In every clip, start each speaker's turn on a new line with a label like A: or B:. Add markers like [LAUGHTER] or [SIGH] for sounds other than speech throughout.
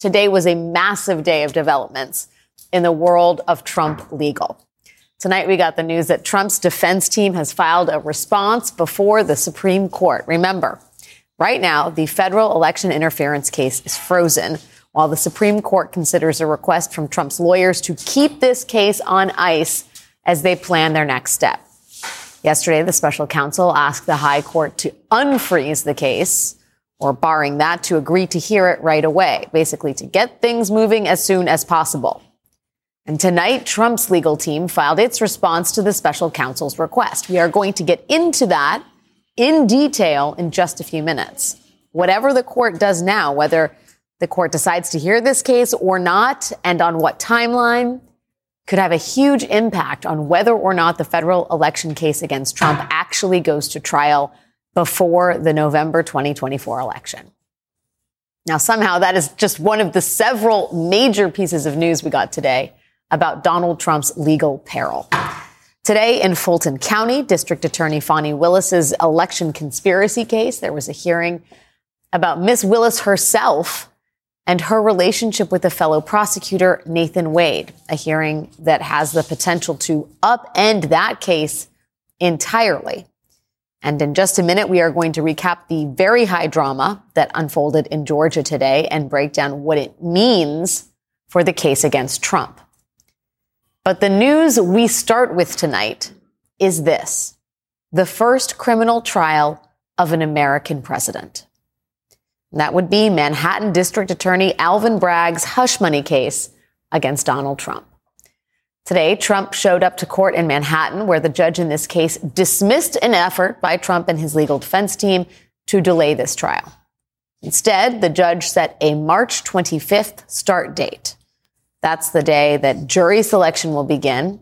A: Today was a massive day of developments in the world of Trump legal. Tonight, we got the news that Trump's defense team has filed a response before the Supreme Court. Remember, right now, the federal election interference case is frozen while the Supreme Court considers a request from Trump's lawyers to keep this case on ice as they plan their next step. Yesterday, the special counsel asked the high court to unfreeze the case, or barring that, to agree to hear it right away, basically to get things moving as soon as possible. And tonight, Trump's legal team filed its response to the special counsel's request. We are going to get into that in detail in just a few minutes. Whatever the court does now, whether the court decides to hear this case or not, and on what timeline, could have a huge impact on whether or not the federal election case against Trump actually goes to trial before the November 2024 election. Now, somehow that is just one of the several major pieces of news we got today about Donald Trump's legal peril. Today in Fulton County, District Attorney Fani Willis's election conspiracy case, there was a hearing about Miss Willis herself and her relationship with a fellow prosecutor, Nathan Wade, a hearing that has the potential to upend that case entirely. And in just a minute, we are going to recap the very high drama that unfolded in Georgia today and break down what it means for the case against Trump. But the news we start with tonight is this the first criminal trial of an American president. That would be Manhattan District Attorney Alvin Bragg's hush money case against Donald Trump. Today, Trump showed up to court in Manhattan, where the judge in this case dismissed an effort by Trump and his legal defense team to delay this trial. Instead, the judge set a March 25th start date. That's the day that jury selection will begin,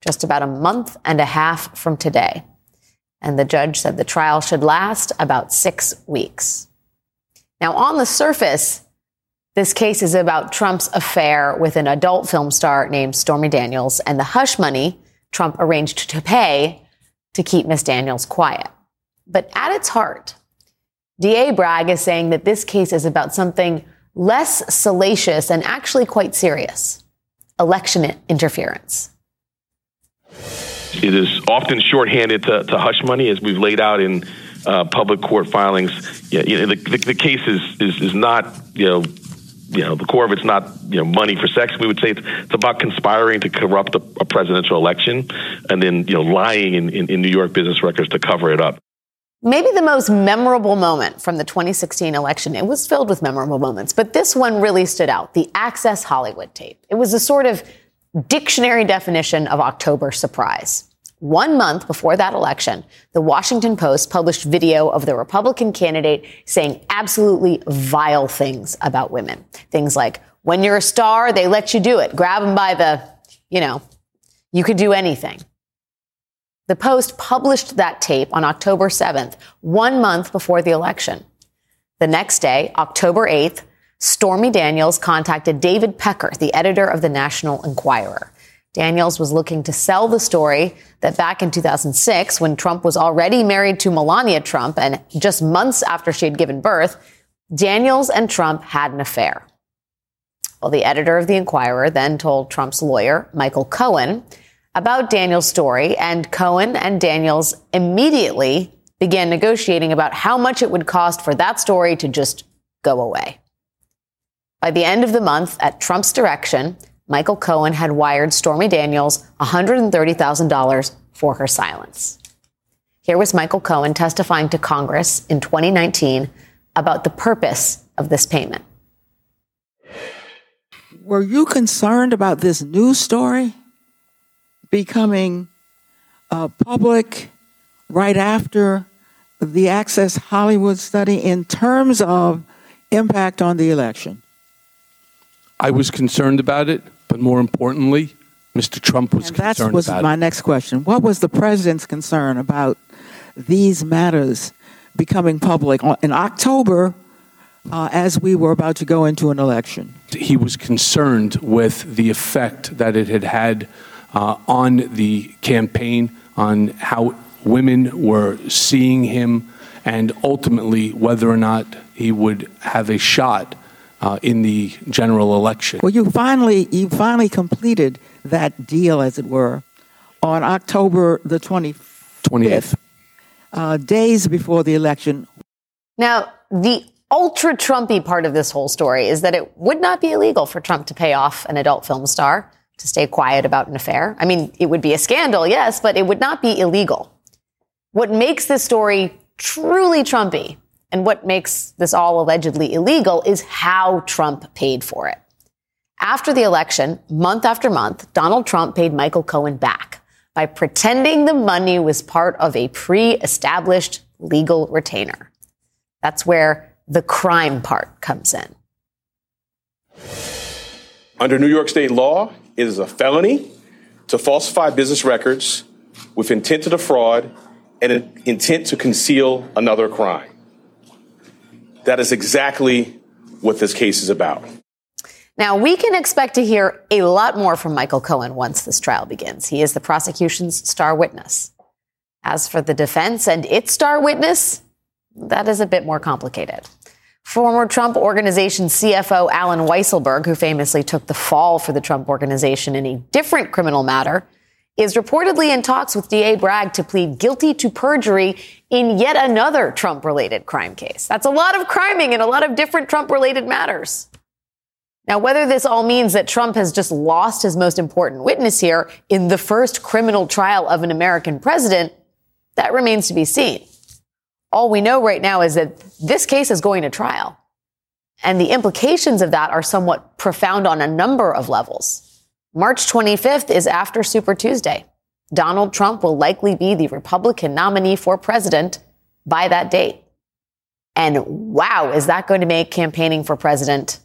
A: just about a month and a half from today. And the judge said the trial should last about six weeks. Now, on the surface, this case is about Trump's affair with an adult film star named Stormy Daniels and the hush money Trump arranged to pay to keep Miss Daniels quiet. But at its heart, DA Bragg is saying that this case is about something less salacious and actually quite serious election interference.
B: It is often shorthanded to, to hush money, as we've laid out in uh, public court filings. Yeah, you know, the, the, the case is, is, is not, you know, you know, the core of it's not, you know, money for sex. We would say it's, it's about conspiring to corrupt a, a, presidential election and then, you know, lying in, in, in New York business records to cover it up.
A: Maybe the most memorable moment from the 2016 election, it was filled with memorable moments, but this one really stood out the Access Hollywood tape. It was a sort of dictionary definition of October surprise. One month before that election, the Washington Post published video of the Republican candidate saying absolutely vile things about women. Things like, when you're a star, they let you do it. Grab them by the, you know, you could do anything. The Post published that tape on October 7th, one month before the election. The next day, October 8th, Stormy Daniels contacted David Pecker, the editor of the National Enquirer. Daniels was looking to sell the story that back in 2006, when Trump was already married to Melania Trump and just months after she had given birth, Daniels and Trump had an affair. Well, the editor of the Enquirer then told Trump's lawyer, Michael Cohen, about Daniels' story, and Cohen and Daniels immediately began negotiating about how much it would cost for that story to just go away. By the end of the month, at Trump's direction, Michael Cohen had wired Stormy Daniels $130,000 for her silence. Here was Michael Cohen testifying to Congress in 2019 about the purpose of this payment.
C: Were you concerned about this news story becoming uh, public right after the Access Hollywood study in terms of impact on the election?
D: I was concerned about it. But more importantly, Mr. Trump was
C: and
D: concerned
C: that was
D: about
C: my next question. What was the president's concern about these matters becoming public in October uh, as we were about to go into an election?
D: He was concerned with the effect that it had had uh, on the campaign, on how women were seeing him, and ultimately whether or not he would have a shot uh, in the general election.
C: Well, you finally you finally completed that deal, as it were, on October the 20th,
D: 20th.
C: Uh, days before the election.
A: Now, the ultra Trumpy part of this whole story is that it would not be illegal for Trump to pay off an adult film star to stay quiet about an affair. I mean, it would be a scandal, yes, but it would not be illegal. What makes this story truly Trumpy and what makes this all allegedly illegal is how Trump paid for it. After the election, month after month, Donald Trump paid Michael Cohen back by pretending the money was part of a pre established legal retainer. That's where the crime part comes in.
E: Under New York state law, it is a felony to falsify business records with intent to defraud and an intent to conceal another crime. That is exactly what this case is about.
A: Now, we can expect to hear a lot more from Michael Cohen once this trial begins. He is the prosecution's star witness. As for the defense and its star witness, that is a bit more complicated. Former Trump Organization CFO Allen Weisselberg, who famously took the fall for the Trump Organization in a different criminal matter, is reportedly in talks with DA Bragg to plead guilty to perjury in yet another Trump related crime case. That's a lot of criming in a lot of different Trump related matters. Now, whether this all means that Trump has just lost his most important witness here in the first criminal trial of an American president, that remains to be seen. All we know right now is that this case is going to trial. And the implications of that are somewhat profound on a number of levels. March 25th is after Super Tuesday. Donald Trump will likely be the Republican nominee for president by that date. And wow, is that going to make campaigning for president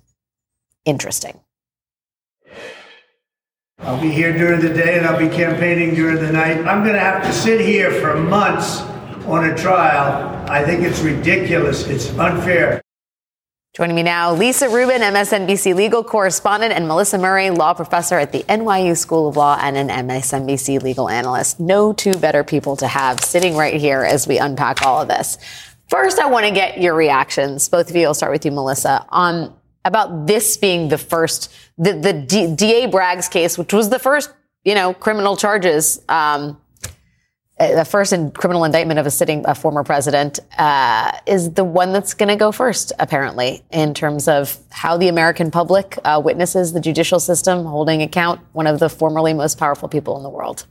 A: interesting?
F: I'll be here during the day and I'll be campaigning during the night. I'm going to have to sit here for months on a trial. I think it's ridiculous. It's unfair.
A: Joining me now, Lisa Rubin, MSNBC legal correspondent, and Melissa Murray, law professor at the NYU School of Law and an MSNBC legal analyst. No two better people to have sitting right here as we unpack all of this. First, I want to get your reactions. Both of you, I'll start with you, Melissa, on about this being the first, the, the DA Bragg's case, which was the first, you know, criminal charges um, the first in criminal indictment of a sitting a former president uh, is the one that's going to go first, apparently, in terms of how the American public uh, witnesses the judicial system holding account one of the formerly most powerful people in the world.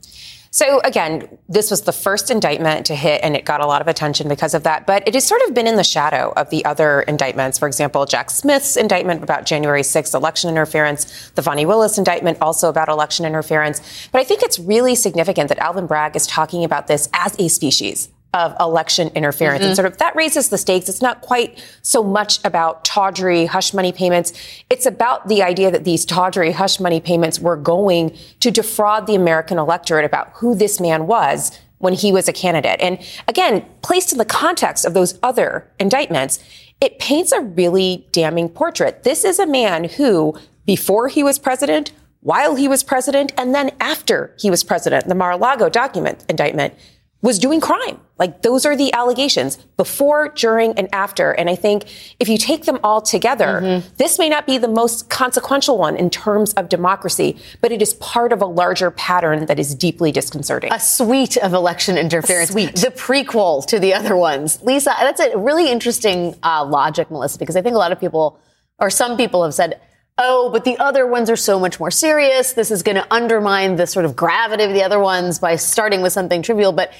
G: So again, this was the first indictment to hit and it got a lot of attention because of that. But it has sort of been in the shadow of the other indictments. For example, Jack Smith's indictment about January 6th election interference, the Fani Willis indictment also about election interference. But I think it's really significant that Alvin Bragg is talking about this as a species of election interference. Mm-hmm. And sort of that raises the stakes. It's not quite so much about tawdry hush money payments. It's about the idea that these tawdry hush money payments were going to defraud the American electorate about who this man was when he was a candidate. And again, placed in the context of those other indictments, it paints a really damning portrait. This is a man who, before he was president, while he was president, and then after he was president, the Mar-a-Lago document indictment, was doing crime. Like those are the allegations before, during, and after. And I think if you take them all together, mm-hmm. this may not be the most consequential one in terms of democracy, but it is part of a larger pattern that is deeply disconcerting.
A: A suite of election interference.
G: Suite.
A: The prequel to the other ones. Lisa, that's a really interesting uh, logic, Melissa, because I think a lot of people, or some people have said, oh, but the other ones are so much more serious. This is going to undermine the sort of gravity of the other ones by starting with something trivial. But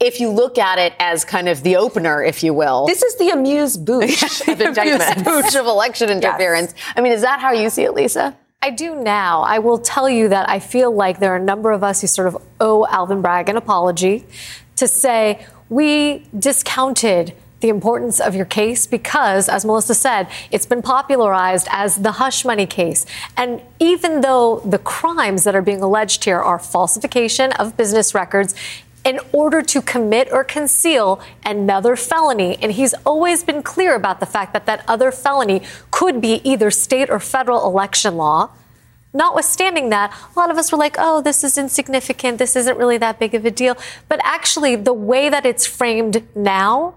A: if you look at it as kind of the opener, if you will.
G: This is the amuse bouche [LAUGHS] of indictments.
A: bouche of election interference. Yes. I mean, is that how you see it, Lisa?
H: I do now. I will tell you that I feel like there are a number of us who sort of owe Alvin Bragg an apology to say we discounted the importance of your case because, as Melissa said, it's been popularized as the hush money case. And even though the crimes that are being alleged here are falsification of business records, in order to commit or conceal another felony. And he's always been clear about the fact that that other felony could be either state or federal election law. Notwithstanding that, a lot of us were like, oh, this is insignificant. This isn't really that big of a deal. But actually, the way that it's framed now,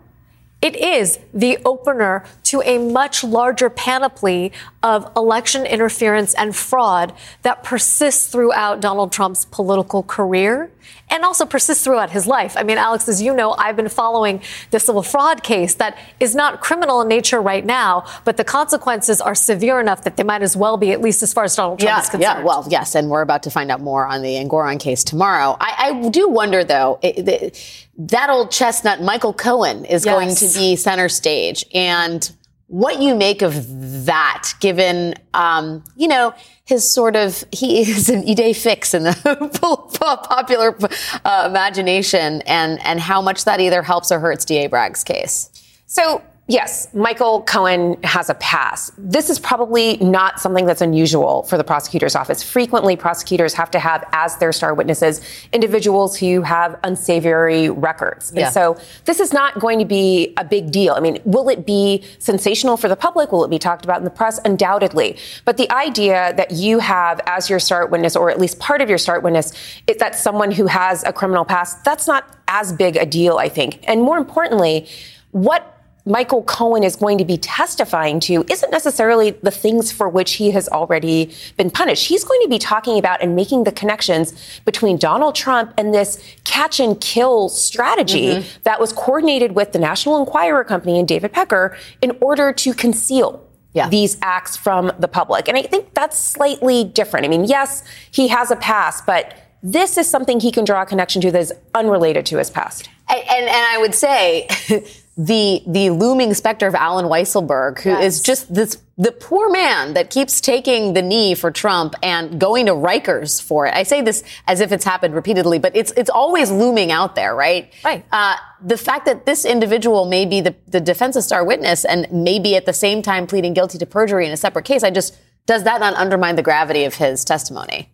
H: it is the opener to a much larger panoply of election interference and fraud that persists throughout Donald Trump's political career and also persists throughout his life. I mean, Alex, as you know, I've been following the civil fraud case that is not criminal in nature right now, but the consequences are severe enough that they might as well be, at least as far as Donald Trump
A: yeah,
H: is concerned.
A: Yeah, well, yes, and we're about to find out more on the Engoron case tomorrow. I, I do wonder, though, it, the, that old chestnut, Michael Cohen, is yes. going to be center stage. And what you make of that, given, um, you know, his sort of, he [LAUGHS] is an idée fixe in the [LAUGHS] popular uh, imagination and, and how much that either helps or hurts D.A. Bragg's case.
G: So Yes, Michael Cohen has a pass. This is probably not something that's unusual for the prosecutor's office. Frequently, prosecutors have to have as their star witnesses individuals who have unsavory records. Yeah. And so this is not going to be a big deal. I mean, will it be sensational for the public? Will it be talked about in the press? Undoubtedly. But the idea that you have as your star witness, or at least part of your star witness, is that someone who has a criminal past, that's not as big a deal, I think. And more importantly, what Michael Cohen is going to be testifying to isn't necessarily the things for which he has already been punished. He's going to be talking about and making the connections between Donald Trump and this catch and kill strategy mm-hmm. that was coordinated with the National Enquirer Company and David Pecker in order to conceal yeah. these acts from the public. And I think that's slightly different. I mean, yes, he has a past, but this is something he can draw a connection to that is unrelated to his past.
A: And, and, and I would say [LAUGHS] the the looming specter of Allen Weisselberg, who yes. is just this the poor man that keeps taking the knee for Trump and going to Rikers for it. I say this as if it's happened repeatedly, but it's it's always looming out there, right?
H: Right.
A: Uh, the fact that this individual may be the the defense's star witness and maybe at the same time pleading guilty to perjury in a separate case, I just does that not undermine the gravity of his testimony?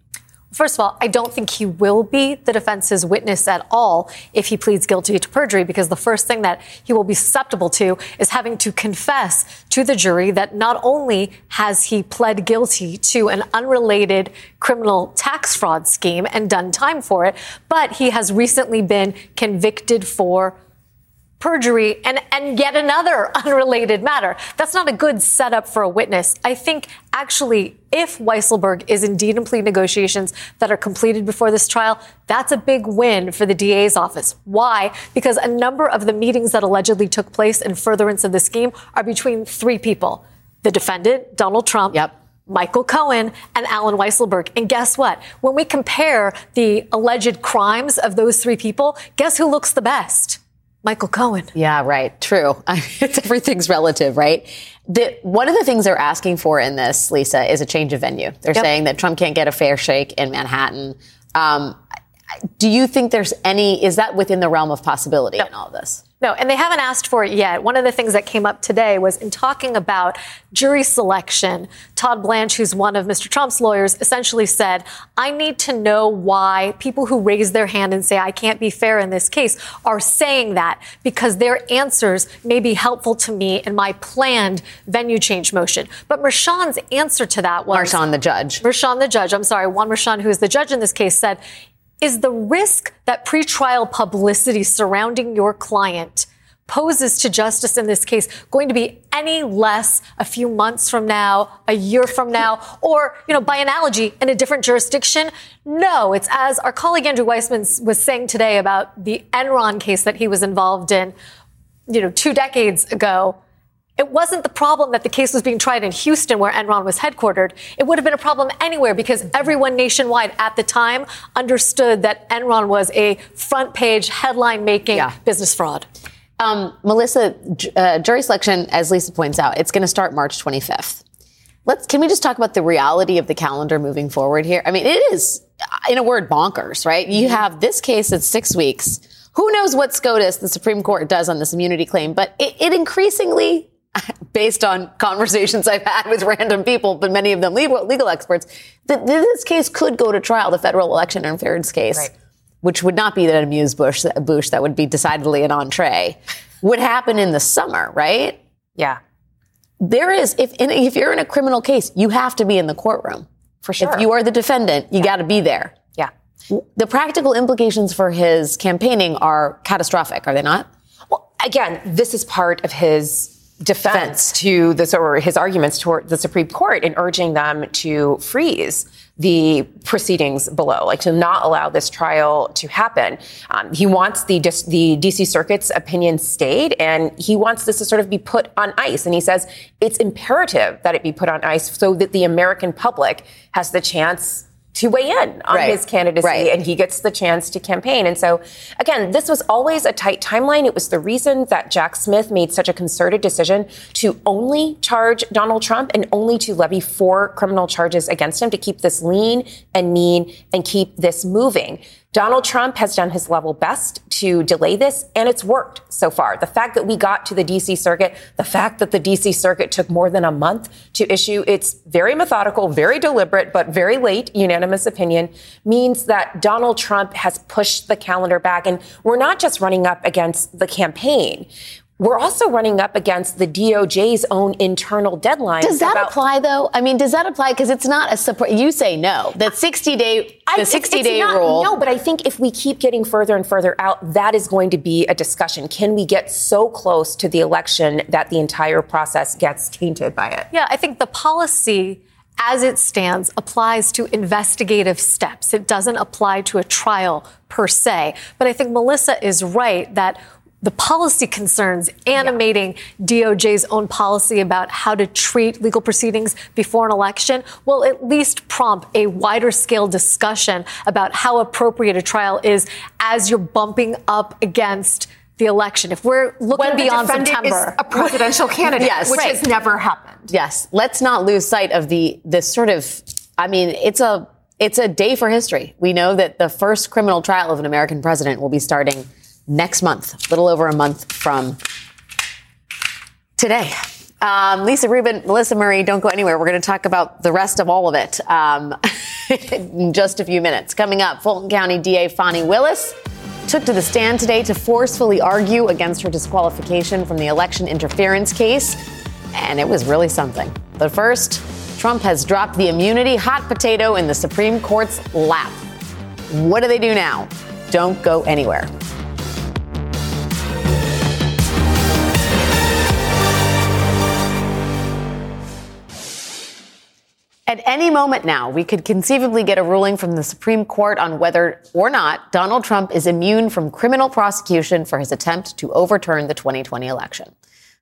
H: First of all, I don't think he will be the defense's witness at all if he pleads guilty to perjury, because the first thing that he will be susceptible to is having to confess to the jury that not only has he pled guilty to an unrelated criminal tax fraud scheme and done time for it, but he has recently been convicted for perjury and, and yet another [LAUGHS] unrelated matter. That's not a good setup for a witness. I think actually, if Weisselberg is indeed in plea negotiations that are completed before this trial, that's a big win for the DA's office. Why? Because a number of the meetings that allegedly took place in furtherance of the scheme are between three people. The defendant, Donald Trump.
A: Yep.
H: Michael Cohen and Allen Weisselberg. And guess what? When we compare the alleged crimes of those three people, guess who looks the best? Michael Cohen.
A: Yeah, right. True. [LAUGHS] It's everything's relative, right? The, one of the things they're asking for in this, Lisa, is a change of venue. They're yep. saying that Trump can't get a fair shake in Manhattan. Um, do you think there's any, is that within the realm of possibility in all this?
H: No, and they haven't asked for it yet. One of the things that came up today was in talking about jury selection, Todd Blanche, who's one of Mr. Trump's lawyers, essentially said, I need to know why people who raise their hand and say, I can't be fair in this case, are saying that because their answers may be helpful to me in my planned venue change motion. But Merchan's answer to that was
A: Merchan, the judge.
H: Merchan, the judge, I'm sorry, Juan Merchan, who is the judge in this case, said, is the risk that pretrial publicity surrounding your client poses to justice in this case going to be any less a few months from now, a year from now, or, you know, by analogy, in a different jurisdiction? No, it's as our colleague Andrew Weissmann was saying today about the Enron case that he was involved in, you know, two decades ago. It wasn't the problem that the case was being tried in Houston where Enron was headquartered. It would have been a problem anywhere because everyone nationwide at the time understood that Enron was a front page headline making yeah. business fraud.
A: Um, Melissa, uh, jury selection, as Lisa points out, it's going to start March 25th. Let's, can we just talk about the reality of the calendar moving forward here? I mean, it is, in a word, bonkers, right? You mm-hmm. have this case at six weeks. Who knows what SCOTUS, the Supreme Court, does on this immunity claim, but it, it increasingly [LAUGHS] based on conversations I've had with random people, but many of them legal, legal experts, that this case could go to trial, the federal election interference case, right. which would not be an amuse bouche, bouche that would be decidedly an entree, would happen in the summer, right?
G: Yeah.
A: There is, if, in, if you're in a criminal case, you have to be in the courtroom.
G: For sure.
A: If you are the defendant, you yeah. got to be there.
G: Yeah.
A: The practical implications for his campaigning are catastrophic, are they not?
G: Well, again, this is part of his defense to this or his arguments toward the Supreme Court in urging them to freeze the proceedings below, like to not allow this trial to happen. Um, he wants the the DC Circuit's opinion stayed, and he wants this to sort of be put on ice. And he says it's imperative that it be put on ice so that the American public has the chance to weigh in on right. his candidacy right. and he gets the chance to campaign. And so, again, this was always a tight timeline. It was the reason that Jack Smith made such a concerted decision to only charge Donald Trump and only to levy four criminal charges against him to keep this lean and mean and keep this moving. Donald Trump has done his level best to delay this, and it's worked so far. The fact that we got to the DC circuit, the fact that the DC circuit took more than a month to issue its very methodical, very deliberate, but very late unanimous opinion means that Donald Trump has pushed the calendar back. And we're not just running up against the campaign. We're also running up against the DOJ's own internal deadline.
A: Does that about- apply though? I mean, does that apply? Because it's not a support. You say no. That 60 day, the 60 day not, rule.
G: No, but I think if we keep getting further and further out, that is going to be a discussion. Can we get so close to the election that the entire process gets tainted by it?
H: Yeah, I think the policy as it stands applies to investigative steps. It doesn't apply to a trial per se. But I think Melissa is right that the policy concerns animating yeah. DOJ's own policy about how to treat legal proceedings before an election will at least prompt a wider scale discussion about how appropriate a trial is as you're bumping up against the election. If we're looking when beyond September,
G: a presidential [LAUGHS] candidate, yes, which right. has never happened.
A: Yes, let's not lose sight of the this sort of. I mean, it's a it's a day for history. We know that the first criminal trial of an American president will be starting next month, a little over a month from today. Um, Lisa Rubin, Melissa Murray, don't go anywhere. We're going to talk about the rest of all of it um, [LAUGHS] in just a few minutes. Coming up, Fulton County DA Fani Willis took to the stand today to forcefully argue against her disqualification from the election interference case, and it was really something. But first, Trump has dropped the immunity hot potato in the Supreme Court's lap. What do they do now? Don't go anywhere. At any moment now, we could conceivably get a ruling from the Supreme Court on whether or not Donald Trump is immune from criminal prosecution for his attempt to overturn the 2020 election.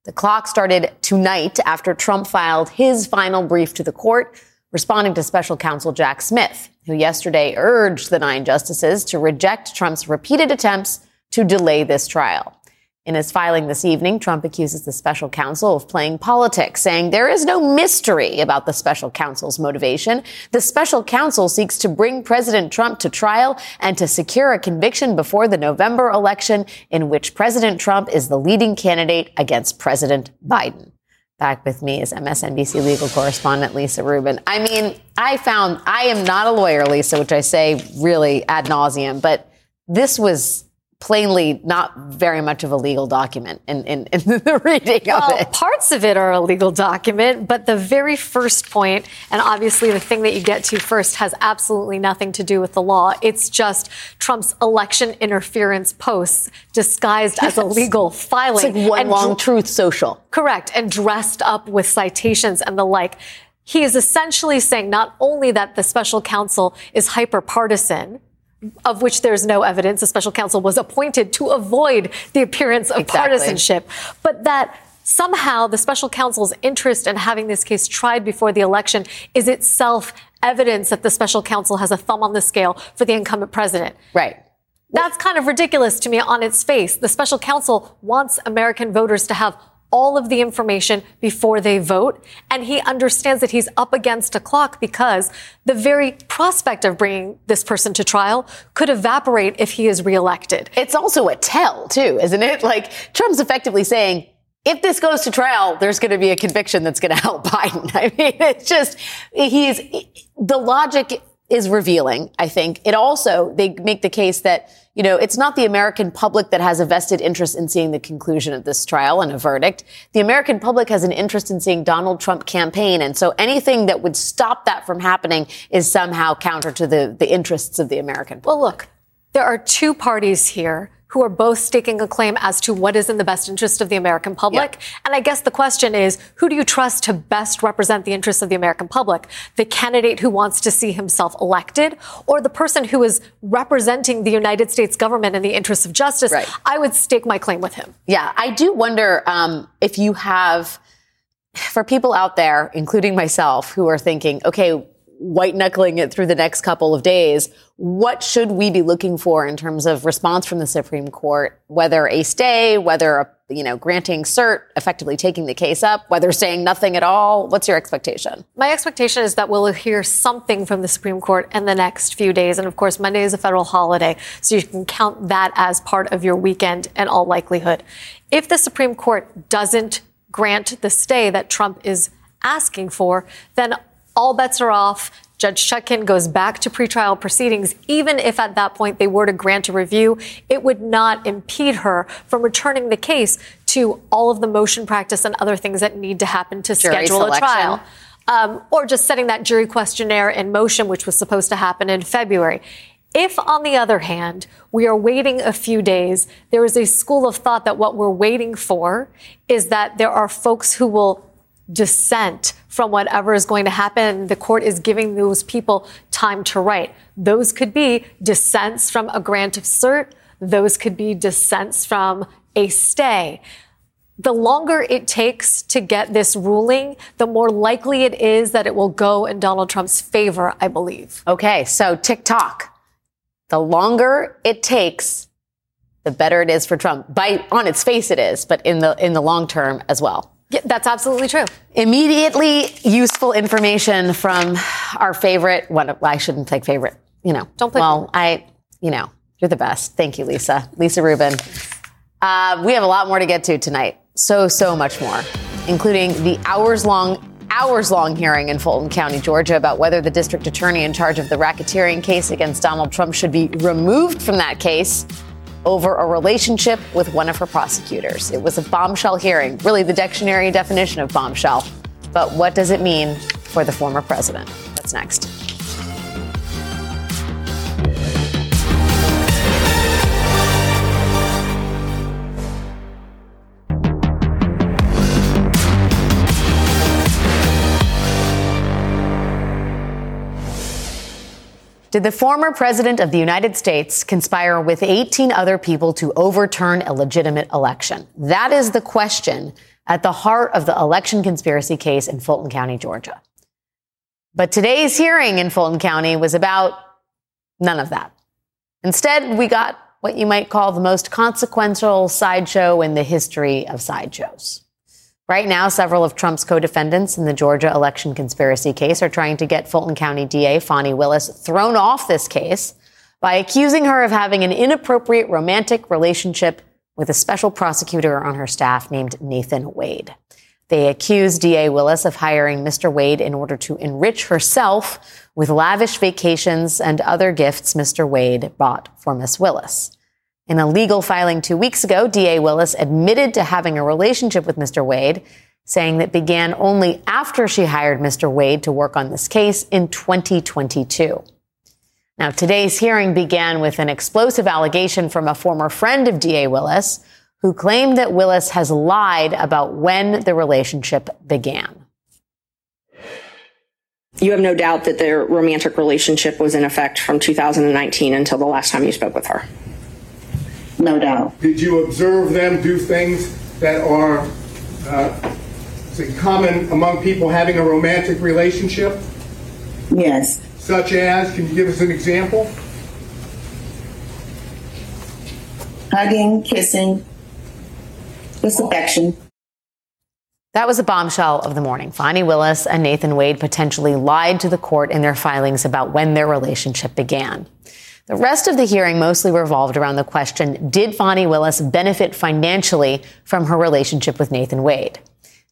A: The clock started tonight after Trump filed his final brief to the court, responding to special counsel Jack Smith, who yesterday urged the nine justices to reject Trump's repeated attempts to delay this trial. In his filing this evening, Trump accuses the special counsel of playing politics, saying there is no mystery about the special counsel's motivation. The special counsel seeks to bring President Trump to trial and to secure a conviction before the November election in which President Trump is the leading candidate against President Biden. Back with me is MSNBC legal correspondent Lisa Rubin. I mean, I found I am not a lawyer, Lisa, which I say really ad nauseum, but this was plainly not very much of a legal document in, in, [LAUGHS] in the reading
H: well,
A: of it.
H: Parts of it are a legal document, but the very first point, and obviously the thing that you get to first, has absolutely nothing to do with the law. It's just Trump's election interference posts disguised yes. as a legal filing.
A: It's like one long truth social.
H: Correct. And dressed up with citations and the like. He is essentially saying not only that the special counsel is hyper partisan, of which there's no evidence. A special counsel was appointed to avoid the appearance of exactly. partisanship, but that somehow the special counsel's interest in having this case tried before the election is itself evidence that the special counsel has a thumb on the scale for the incumbent president.
A: Right.
H: That's kind of ridiculous to me on its face. The special counsel wants American voters to have all of the information before they vote. And he understands that he's up against a clock because the very prospect of bringing this person to trial could evaporate if he is reelected.
A: It's also a tell, too, isn't it? Like Trump's effectively saying, if this goes to trial, there's going to be a conviction that's going to help [LAUGHS] Biden. I mean, it's just, he's, the logic is revealing, I think. It also, they make the case that, you know, it's not the American public that has a vested interest in seeing the conclusion of this trial and a verdict. The American public has an interest in seeing Donald Trump campaign. And so anything that would stop that from happening is somehow counter to the, the interests of the American public.
H: Well, look, there are two parties here who are both staking a claim as to what is in the best interest of the American public. Yeah. And I guess the question is, who do you trust to best represent the interests of the American public? The candidate who wants to see himself elected or the person who is representing the United States government in the interests of justice?
A: Right.
H: I would stake my claim with him.
A: Yeah, I do wonder um, if you have, for people out there, including myself, who are thinking, okay, white knuckling it through the next couple of days. What should we be looking for in terms of response from the Supreme Court, whether a stay, whether, you know, granting cert, effectively taking the case up, whether saying nothing at all? What's your expectation?
H: My expectation is that we'll hear something from the Supreme Court in the next few days. And of course, Monday is a federal holiday, so you can count that as part of your weekend in all likelihood. If the Supreme Court doesn't grant the stay that Trump is asking for, then all bets are off. Judge Chutkan goes back to pretrial proceedings. Even if at that point they were to grant a review, it would not impede her from returning the case to all of the motion practice and other things that need to happen to
A: Jury
H: schedule
A: selection.
H: a trial. Um, or just setting that jury questionnaire in motion, which was supposed to happen in February. If, on the other hand, we are waiting a few days, there is a school of thought that what we're waiting for is that there are folks who will dissent from whatever is going to happen. The court is giving those people time to write. Those could be dissents from a grant of cert. Those could be dissents from a stay. The longer it takes to get this ruling, the more likely it is that it will go in Donald Trump's favor, I believe.
A: Okay, so tick tock. The longer it takes, the better it is for Trump. By on its face it is, but in the in the long term as well.
H: Yeah, that's absolutely true.
A: Immediately useful information from our favorite. What well, I shouldn't take favorite. You know,
H: don't. play.
A: Well, I. You know, you're the best. Thank you, Lisa. Lisa Rubin. Uh, we have a lot more to get to tonight. So so much more, including the hours long. Hours long hearing in Fulton County, Georgia, about whether the district attorney in charge of the racketeering case against Donald Trump should be removed from that case over a relationship with one of her prosecutors. It was a bombshell hearing, really the dictionary definition of bombshell. But what does it mean for the former president? That's next. Did the former president of the United States conspire with 18 other people to overturn a legitimate election? That is the question at the heart of the election conspiracy case in Fulton County, Georgia. But today's hearing in Fulton County was about none of that. Instead, we got what you might call the most consequential sideshow in the history of sideshows. Right now, several of Trump's co defendants in the Georgia election conspiracy case are trying to get Fulton County DA Fani Willis thrown off this case by accusing her of having an inappropriate romantic relationship with a special prosecutor on her staff named Nathan Wade. They accuse DA Willis of hiring Mr. Wade in order to enrich herself with lavish vacations and other gifts Mr. Wade bought for Miss Willis. In a legal filing two weeks ago, DA Willis admitted to having a relationship with Mr. Wade, saying that began only after she hired Mr. Wade to work on this case in 2022. Now, today's hearing began with an explosive allegation from a former friend of DA Willis who claimed that Willis has lied about when the relationship began.
I: You have no doubt that their romantic relationship was in effect from 2019 until the last time you spoke with her
J: no doubt.
K: Did you observe them do things that are uh, common among people having a romantic relationship?
J: Yes.
K: Such as, can you give us an example?
J: Hugging, kissing, just affection.
A: That was a bombshell of the morning. Fani Willis and Nathan Wade potentially lied to the court in their filings about when their relationship began. The rest of the hearing mostly revolved around the question Did Fani Willis benefit financially from her relationship with Nathan Wade?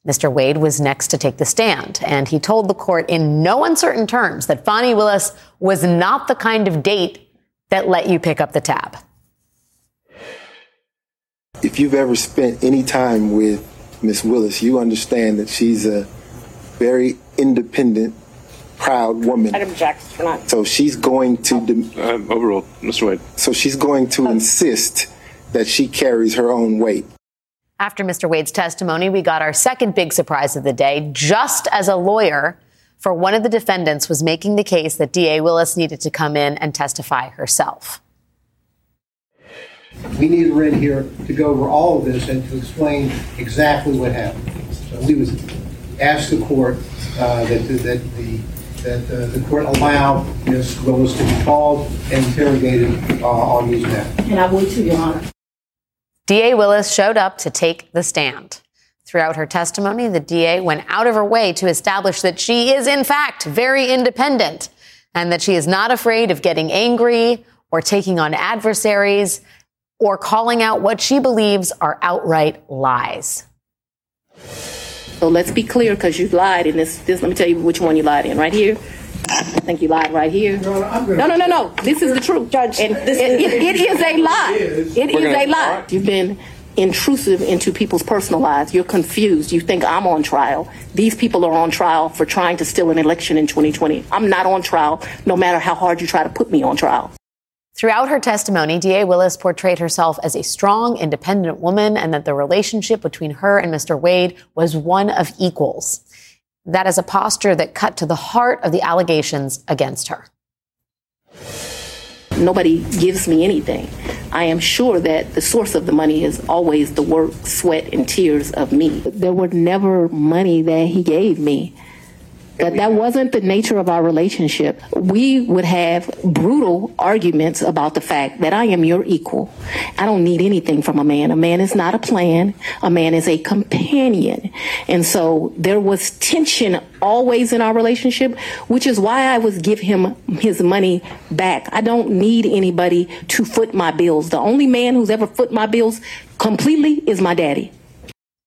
A: Mr. Wade was next to take the stand, and he told the court in no uncertain terms that Fani Willis was not the kind of date that let you pick up the tab.
L: If you've ever spent any time with Miss Willis, you understand that she's a very independent proud woman.
I: I'd object for not.
L: So she's going to.
E: De- uh, overruled, Mr. Wade.
L: So she's going to insist that she carries her own weight.
A: After Mr. Wade's testimony, we got our second big surprise of the day. Just as a lawyer for one of the defendants was making the case that DA Willis needed to come in and testify herself.
M: We needed her in here to go over all of this and to explain exactly what happened. So we was asked the court uh, that, that the that uh, the court allow Ms. Willis to be called and interrogated uh, on these matters.
J: And I would too, Your Honor.
A: DA Willis showed up to take the stand. Throughout her testimony, the DA went out of her way to establish that she is, in fact, very independent and that she is not afraid of getting angry or taking on adversaries or calling out what she believes are outright lies.
N: So let's be clear, because you lied in this, this. Let me tell you which one you lied in. Right here. I think you lied right here. No, no, no, no. This is the truth, Judge. And this it, it, it is a lie. It is a lie. You've been intrusive into people's personal lives. You're confused. You think I'm on trial. These people are on trial for trying to steal an election in 2020. I'm not on trial, no matter how hard you try to put me on trial.
A: Throughout her testimony, DA Willis portrayed herself as a strong, independent woman and that the relationship between her and Mr. Wade was one of equals. That is a posture that cut to the heart of the allegations against her.
N: Nobody gives me anything. I am sure that the source of the money is always the work, sweat, and tears of me. There were never money that he gave me that that wasn't the nature of our relationship. We would have brutal arguments about the fact that I am your equal. I don't need anything from a man. A man is not a plan. A man is a companion. And so there was tension always in our relationship, which is why I was give him his money back. I don't need anybody to foot my bills. The only man who's ever foot my bills completely is my daddy.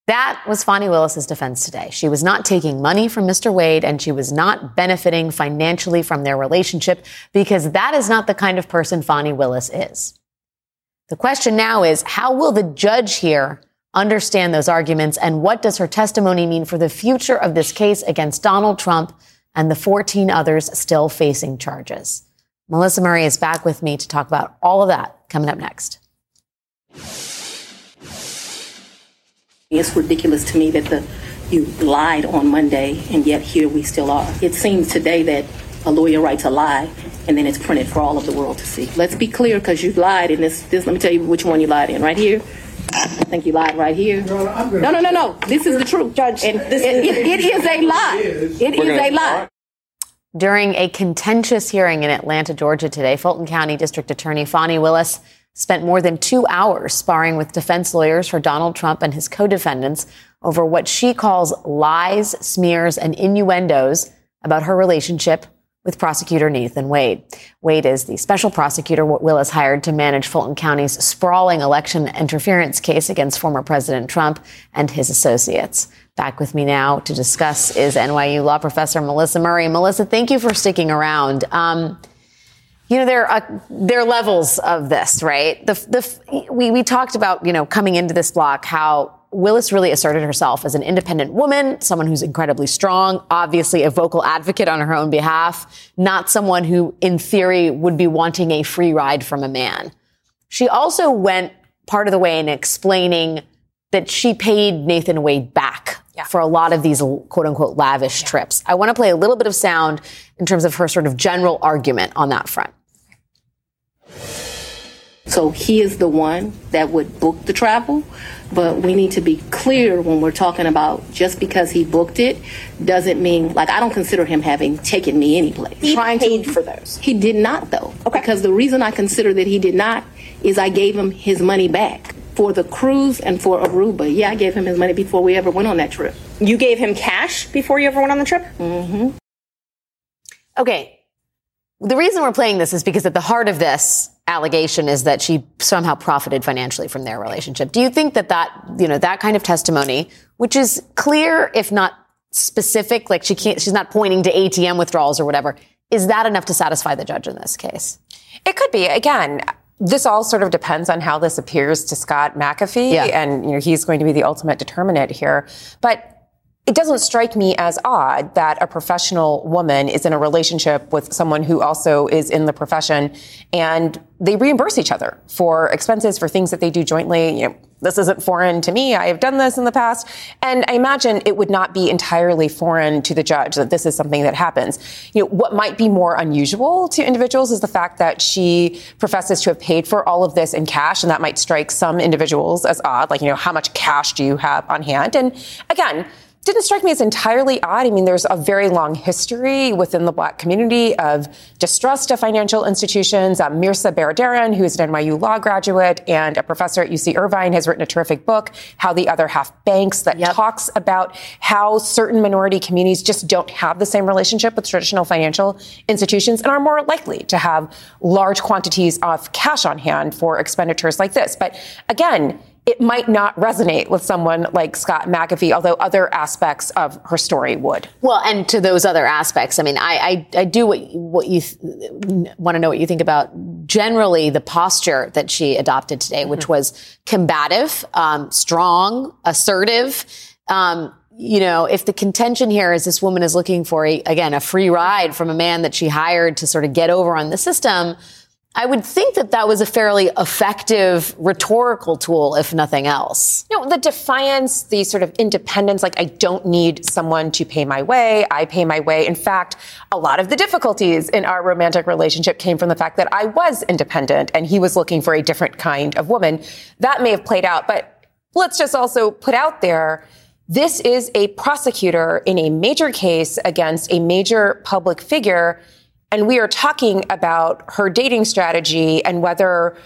A: That was Fani Willis's defense today. She was not taking money from Mr. Wade and she was not benefiting financially from their relationship because that is not the kind of person Fani Willis is. The question now is how will the judge here understand those arguments and what does her testimony mean for the future of this case against Donald Trump and the 14 others still facing charges? Melissa Murray is back with me to talk about all of that coming up next.
N: It's ridiculous to me that the you lied on Monday and yet here we still are. It seems today that a lawyer writes a lie and then it's printed for all of the world to see. Let's be clear because you lied in this, this. Let me tell you which one you lied in. Right here. I think you lied right here. No, no, no, no. no. This is the truth, Judge. And this it, it, it is a lie. It is a lie.
A: During a contentious hearing in Atlanta, Georgia today, Fulton County District Attorney Fani Willis spent more than two hours sparring with defense lawyers for Donald Trump and his co-defendants over what she calls lies, smears, and innuendos about her relationship with prosecutor Nathan Wade. Wade is the special prosecutor Willis hired to manage Fulton County's sprawling election interference case against former President Trump and his associates. Back with me now to discuss is NYU law professor Melissa Murray. Melissa, thank you for sticking around. Um, you know there are there are levels of this, right? The the we we talked about you know coming into this block how Willis really asserted herself as an independent woman, someone who's incredibly strong, obviously a vocal advocate on her own behalf, not someone who, in theory, would be wanting a free ride from a man. She also went part of the way in explaining that she paid Nathan Wade back yeah. for a lot of these quote unquote lavish yeah. trips. I want to play a little bit of sound in terms of her sort of general argument on that front.
N: So he is the one that would book the travel. But we need to be clear when we're talking about just because he booked it doesn't mean like I don't consider him having taken me anyplace.
O: He Trying paid to, for those.
N: He did not though. Okay. Because the reason I consider that he did not is I gave him his money back for the cruise and for Aruba. Yeah, I gave him his money before we ever went on that trip.
O: You gave him cash before you ever went on the trip?
N: Mm-hmm.
A: Okay. The reason we're playing this is because at the heart of this allegation is that she somehow profited financially from their relationship. Do you think that that, you know, that kind of testimony, which is clear, if not specific, like she can't, she's not pointing to ATM withdrawals or whatever, is that enough to satisfy the judge in this case?
G: It could be. Again, this all sort of depends on how this appears to Scott McAfee, yeah. and you know he's going to be the ultimate determinant here. But it doesn't strike me as odd that a professional woman is in a relationship with someone who also is in the profession and they reimburse each other for expenses for things that they do jointly. You know, this isn't foreign to me. I have done this in the past. And I imagine it would not be entirely foreign to the judge that this is something that happens. You know, what might be more unusual to individuals is the fact that she professes to have paid for all of this in cash. And that might strike some individuals as odd. Like, you know, how much cash do you have on hand? And again, didn't strike me as entirely odd. I mean, there's a very long history within the black community of distrust of financial institutions. Um, Mehrsa Baradaran, who is an NYU law graduate and a professor at UC Irvine, has written a terrific book, How the Other Half Banks, that yep. talks about how certain minority communities just don't have the same relationship with traditional financial institutions and are more likely to have large quantities of cash on hand for expenditures like this. But again, it might not resonate with someone like Scott McAfee, although other aspects of her story would.
A: Well, and to those other aspects, I mean, I, I, I do what, what you th- want to know what you think about generally the posture that she adopted today, mm-hmm. which was combative, um, strong, assertive. Um, you know, if the contention here is this woman is looking for a, again, a free ride from a man that she hired to sort of get over on the system, I would think that that was a fairly effective rhetorical tool, if nothing else.
G: You know, the defiance, the sort of independence, like I don't need someone to pay my way. I pay my way. In fact, a lot of the difficulties in our romantic relationship came from the fact that I was independent and he was looking for a different kind of woman. That may have played out, but let's just also put out there this is a prosecutor in a major case against a major public figure and we are talking about her dating strategy and whether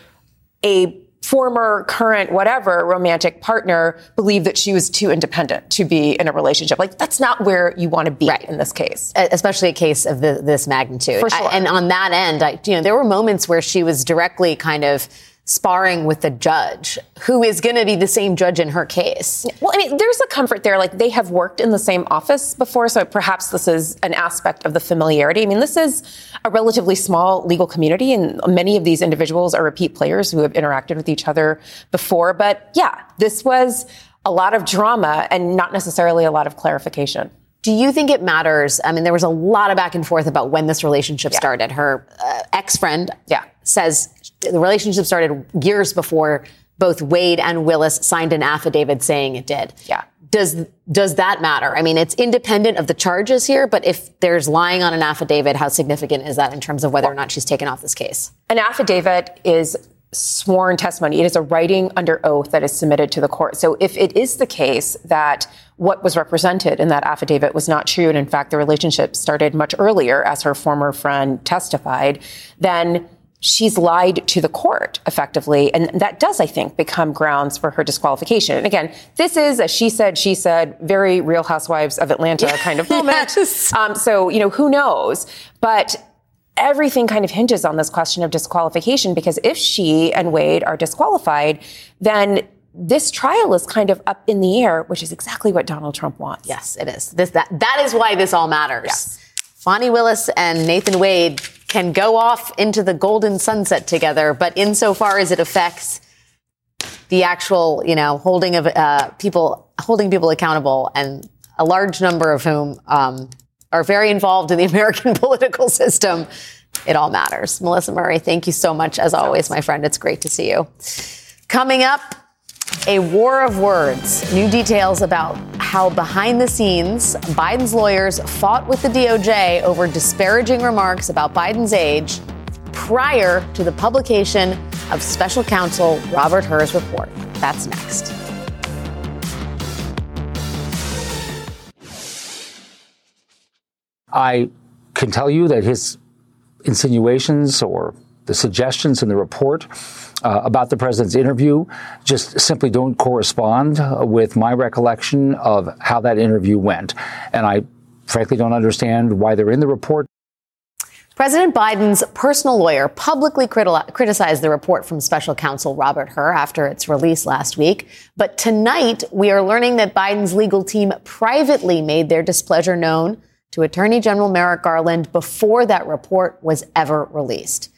G: a former, current, whatever romantic partner believed that she was too independent to be in a relationship. Like that's not where you want to be right. in this case,
A: especially a case of the, this magnitude.
G: For sure.
A: I, and on that end, I, you know, there were moments where she was directly kind of sparring with the judge who is going to be the same judge in her case.
G: Well, I mean, there's a comfort there. Like they have worked in the same office before, so perhaps this is an aspect of the familiarity. I mean, this is a relatively small legal community, and many of these individuals are repeat players who have interacted with each other before. But yeah, this was a lot of drama and not necessarily a lot of clarification.
A: Do you think it matters? I mean, there was a lot of back and forth about when this relationship yeah. started. Her uh, ex friend
G: yeah.
A: says the relationship started years before both Wade and Willis signed an affidavit saying it did.
G: Yeah.
A: Does does that matter? I mean, it's independent of the charges here, but if there's lying on an affidavit, how significant is that in terms of whether or not she's taken off this case?
G: An affidavit is sworn testimony. It is a writing under oath that is submitted to the court. So if it is the case that what was represented in that affidavit was not true, and in fact the relationship started much earlier, as her former friend testified, then she's lied to the court effectively. And that does, I think, become grounds for her disqualification. And again, this is a she said, she said, very real housewives of Atlanta [LAUGHS] kind of moment. yes. um, so, you know, who knows? But everything kind of hinges on this question of disqualification because if she and Wade are disqualified, then this trial is kind of up in the air, which is exactly what Donald Trump wants.
A: Yes, it is. This, that, that is why this all matters.
G: Yes.
A: Willis and Nathan Wade can go off into the golden sunset together, but insofar as it affects the actual, you know, holding of uh, people, holding people accountable, and a large number of whom um, are very involved in the [LAUGHS] American political system, it all matters. Melissa Murray, thank you so much as always, my friend. It's great to see you. Coming up, a war of words. New details about how behind the scenes Biden's lawyers fought with the DOJ over disparaging remarks about Biden's age prior to the publication of special counsel Robert Hur's report. That's next.
P: I can tell you that his insinuations or the suggestions in the report uh, about the president's interview just simply don't correspond with my recollection of how that interview went. And I frankly don't understand why they're in the report.
A: President Biden's personal lawyer publicly criti- criticized the report from special counsel Robert Hur after its release last week. But tonight, we are learning that Biden's legal team privately made their displeasure known to Attorney General Merrick Garland before that report was ever released.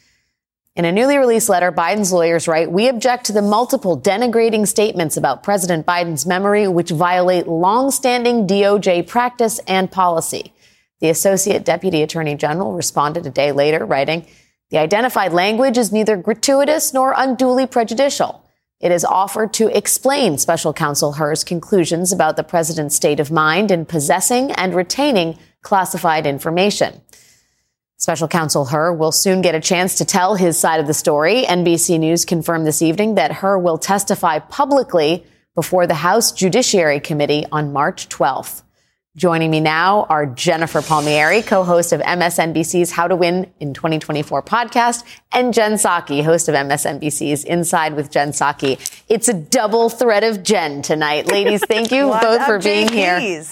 A: In a newly released letter, Biden's lawyers write, We object to the multiple denigrating statements about President Biden's memory, which violate longstanding DOJ practice and policy. The Associate Deputy Attorney General responded a day later, writing, The identified language is neither gratuitous nor unduly prejudicial. It is offered to explain Special Counsel Hur's conclusions about the president's state of mind in possessing and retaining classified information. Special Counsel Hur will soon get a chance to tell his side of the story. NBC News confirmed this evening that Hur will testify publicly before the House Judiciary Committee on March 12th. Joining me now are Jennifer Palmieri, co-host of MSNBC's How to Win in 2024 podcast, and Jen Psaki, host of MSNBC's Inside with Jen Psaki. It's a double threat of Jen tonight. Ladies, thank you [LAUGHS] both for being here. [LAUGHS]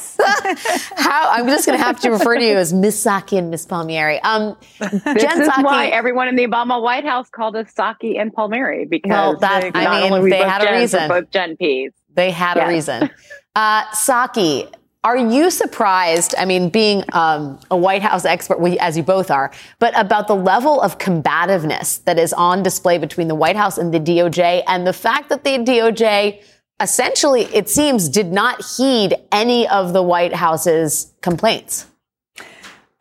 A: How I'm just going to have to refer to you as Miss Psaki and Miss Palmieri. Um,
Q: This
A: Jen
Q: is
A: Psaki,
Q: why everyone in the Obama White House called us Psaki and Palmieri because
A: Well, that-
Q: they-
A: I
Q: not
A: mean,
Q: only
A: they
Q: both
A: had a reason.
Q: both Jen P's.
A: They had a reason. Uh, Psaki, are you surprised? I mean, being um, a White House expert, we, as you both are, but about the level of combativeness that is on display between the White House and the DOJ, and the fact that the DOJ essentially, it seems, did not heed any of the White House's complaints.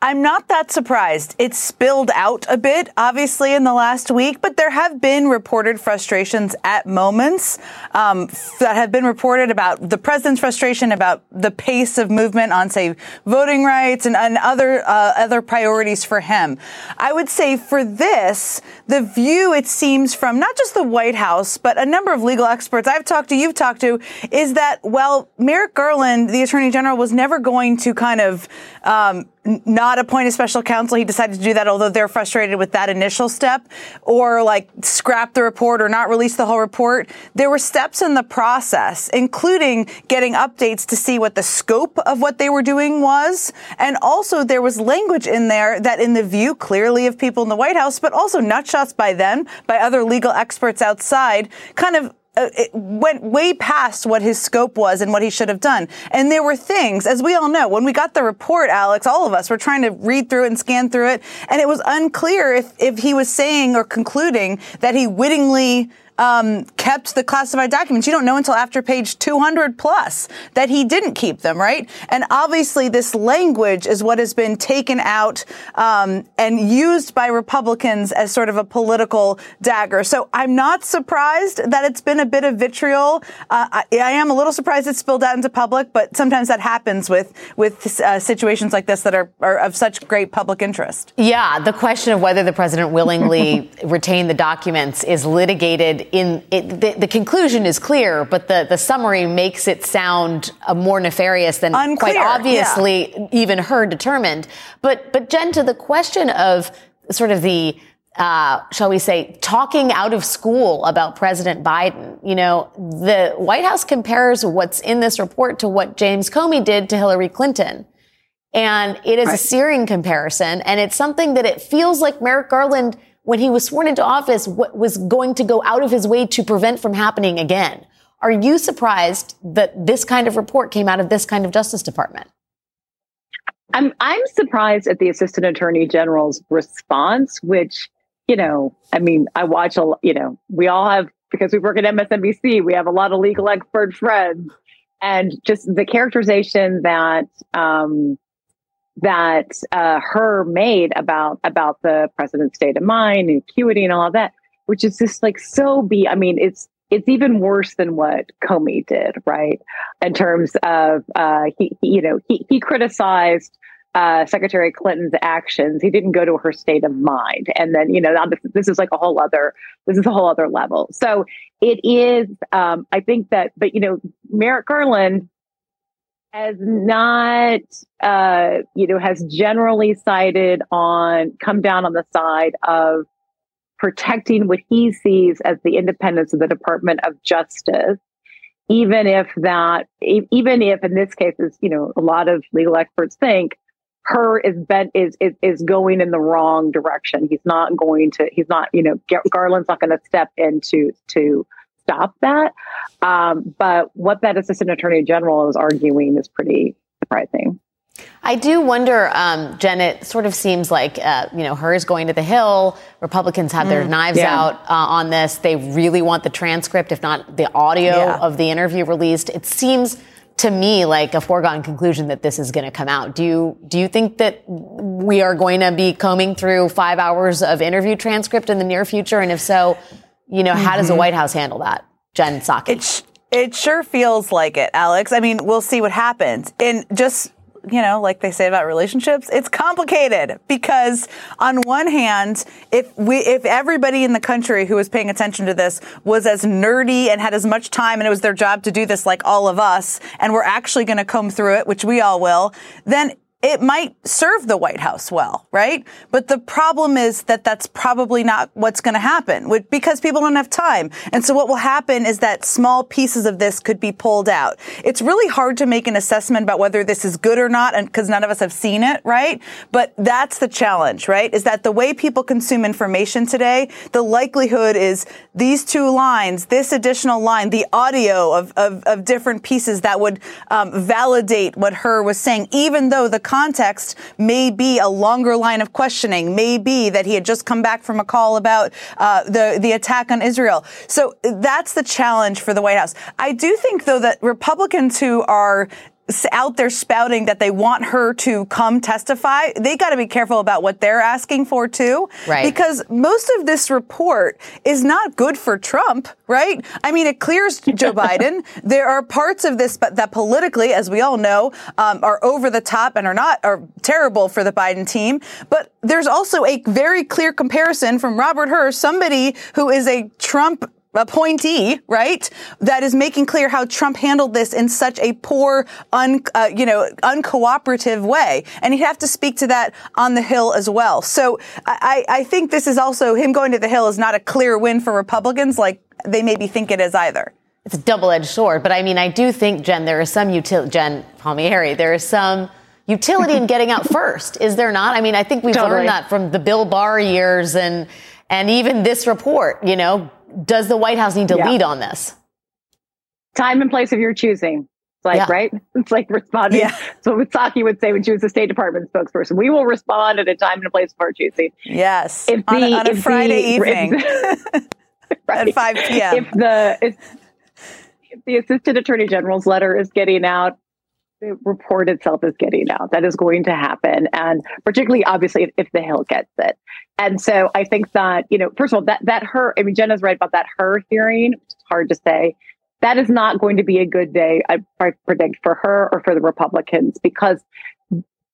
R: I'm not that surprised. It's spilled out a bit, obviously, in the last week, but there have been reported frustrations at moments um, that have been reported about the president's frustration about the pace of movement on, say, voting rights and, and other uh, other priorities for him. I would say for this, the view it seems from not just the White House, but a number of legal experts I've talked to, you've talked to, is that well, Merrick Garland, the Attorney General, was never going to kind of um, not appoint a special counsel. He decided to do that, although they're frustrated with that initial step, or like scrap the report or not release the whole report. There were steps in the process, including getting updates to see what the scope of what they were doing was. And also there was language in there that in the view clearly of people in the White House, but also nutshots by them, by other legal experts outside, kind of Uh, it went way past what his scope was and what he should have done. And there were things, as we all know, when we got the report, Alex, all of us were trying to read through and scan through it, and it was unclear if, if he was saying or concluding that he wittingly um, kept the classified documents. You don't know until after page 200 plus that he didn't keep them, right? And obviously, this language is what has been taken out um, and used by Republicans as sort of a political dagger. So I'm not surprised that it's been a bit of vitriol. Uh, I, I am a little surprised it spilled out into public, but sometimes that happens with with uh, situations like this that are, are of such great public interest.
A: Yeah, the question of whether the president willingly [LAUGHS] retained the documents is litigated. In it, the, the conclusion is clear, but the, the summary makes it sound uh, more nefarious than quite
R: Unclear,
A: obviously even Hur determined. But but Jen, to the question of sort of the uh, shall we say, talking out of school about President Biden. You know, the White House compares what's in this report to what James Comey did to Hillary Clinton. And it is a searing comparison. And it's something that it feels like Merrick Garland, when he was sworn into office, what was going to go out of his way to prevent from happening again. Are you surprised that this kind of report came out of this kind of Justice Department?
Q: I'm I'm surprised at the assistant attorney general's response, which you know, I mean, I watch a you know, we all have because we work at MSNBC, we have a lot of legal expert friends, and just the characterization that um, that uh, Hur made about about the president's state of mind and acuity and all of that, which is just like so be. I mean, it's it's even worse than what Comey did, right? In terms of uh, he, you know, he he criticized uh, Secretary Clinton's actions. He didn't go to her state of mind, and then you know this, this is like a whole other this is a whole other level. So it is. Um, I think that, but you know, Merrick Garland has not, uh, you know, has generally sided on come down on the side of protecting what he sees as the independence of the Department of Justice, even if that, even if in this case, is you know, a lot of legal experts think Hur is bent is, is is going in the wrong direction. He's not going to. He's not. You know, Garland's not going to step in to to stop that. Um, but what that assistant attorney general is arguing is pretty surprising.
A: I do wonder, um, Jen. It sort of seems like uh, you know Hur is going to the Hill. Republicans have their
Q: Mm,
A: knives
Q: yeah.
A: out uh, on this. They really want the transcript, if not the audio
R: Yeah.
A: of the interview released. It seems to me like a foregone conclusion that this is going to come out. Do you do you think that we are going to be combing through five hours of interview transcript in the near future? And if so, you know, how does the
R: Mhm.
A: White House handle that? Jen Psaki.
R: It, sh- it sure feels like it, Alex. I mean, we'll see what happens. And just, you know, like they say about relationships, it's complicated because on one hand, if we, if everybody in the country who was paying attention to this was as nerdy and had as much time and it was their job to do this like all of us, and we're actually going to comb through it, which we all will, then it might serve the White House well, right? But the problem is that that's probably not what's going to happen because people don't have time. And so what will happen is that small pieces of this could be pulled out. It's really hard to make an assessment about whether this is good or not because none of us have seen it, right? But that's the challenge, right? Is that the way people consume information today, the likelihood is these two lines, this additional line, the audio of, of, of different pieces that would um, validate what Hur was saying, even though the context may be a longer line of questioning, may be that he had just come back from a call about uh, the the attack on Israel. So that's the challenge for the White House. I do think, though, that Republicans who are out there spouting that they want Hur to come testify, they got to be careful about what they're asking for too.
A: Right.
R: Because most of this report is not good for Trump, right? I mean, it clears Joe [LAUGHS] Biden. There are parts of this but that politically, as we all know, um, are over the top and are not are terrible for the Biden team. But there's also a very clear comparison from Robert Hur, somebody who is a Trump appointee, right? That is making clear how Trump handled this in such a poor, un, uh, you know, uncooperative way. And he'd have to speak to that on the Hill as well. So I, I I think this is also him going to the Hill is not a clear win for Republicans like they maybe think it is either.
A: it's a double-edged sword. But I mean, I do think, Jen, there is some utility. Jen Palmieri, there is some utility in getting out [LAUGHS] first, is there not? I mean, I think we've
Q: Totally.
A: learned that from the Bill Barr years and and even this report. You know, does the White House need to
Q: Yeah.
A: lead on this?
Q: time and place of your choosing. It's like,
A: Yeah.
Q: right? [LAUGHS] It's like responding.
R: Yeah. [LAUGHS]
Q: So what Psaki would say when she was the State Department spokesperson, we will respond at a time and a place of our choosing.
R: Yes.
Q: If
R: on,
Q: the-
R: on a Friday
Q: the-
R: evening [LAUGHS] at 5 p.m.
Q: If the if, if the Assistant Attorney General's letter is getting out, the report itself is getting out. That is going to happen, and particularly, obviously, if, if the Hill gets it. And so, I think that you know, first of all, that that Hur. I mean, Jenna's right about that Hur hearing. It's hard to say. That is not going to be a good day, I, I predict, for Hur or for the Republicans because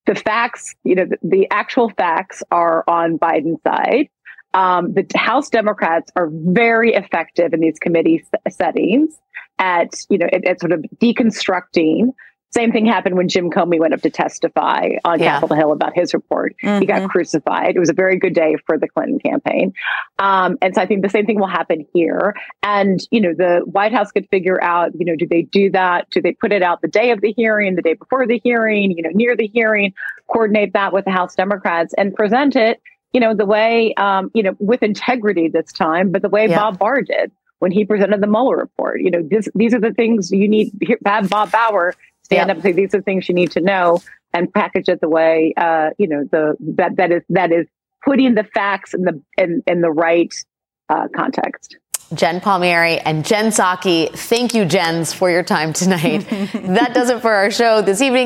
Q: the facts, you know, the, the actual facts are on Biden's side. Um, the House Democrats are very effective in these committee s- settings at, you know, at, at sort of deconstructing. Same thing happened when Jim Comey went up to testify on
A: Yeah.
Q: Capitol Hill about his report. He got
R: Mhm.
Q: crucified. It was a very good day for the Clinton campaign. Um, and so I think the same thing will happen here. And, you know, the White House could figure out, you know, do they do that? Do they put it out the day of the hearing, the day before the hearing, you know, near the hearing, coordinate that with the House Democrats and present it, you know, the way, um, you know, with integrity this time, but the way
A: Yeah.
Q: Bob Barr did when he presented the Mueller report. You know, this, these are the things you need. Here, Bob Bauer stand up and say these are things you need to know and package it the way, uh, you know, the that that is that is putting the facts in the in, in the right uh, context.
A: Jen Palmieri and Jen Psaki. Thank you, Jens, for your time tonight. [LAUGHS] that does it for our show this evening.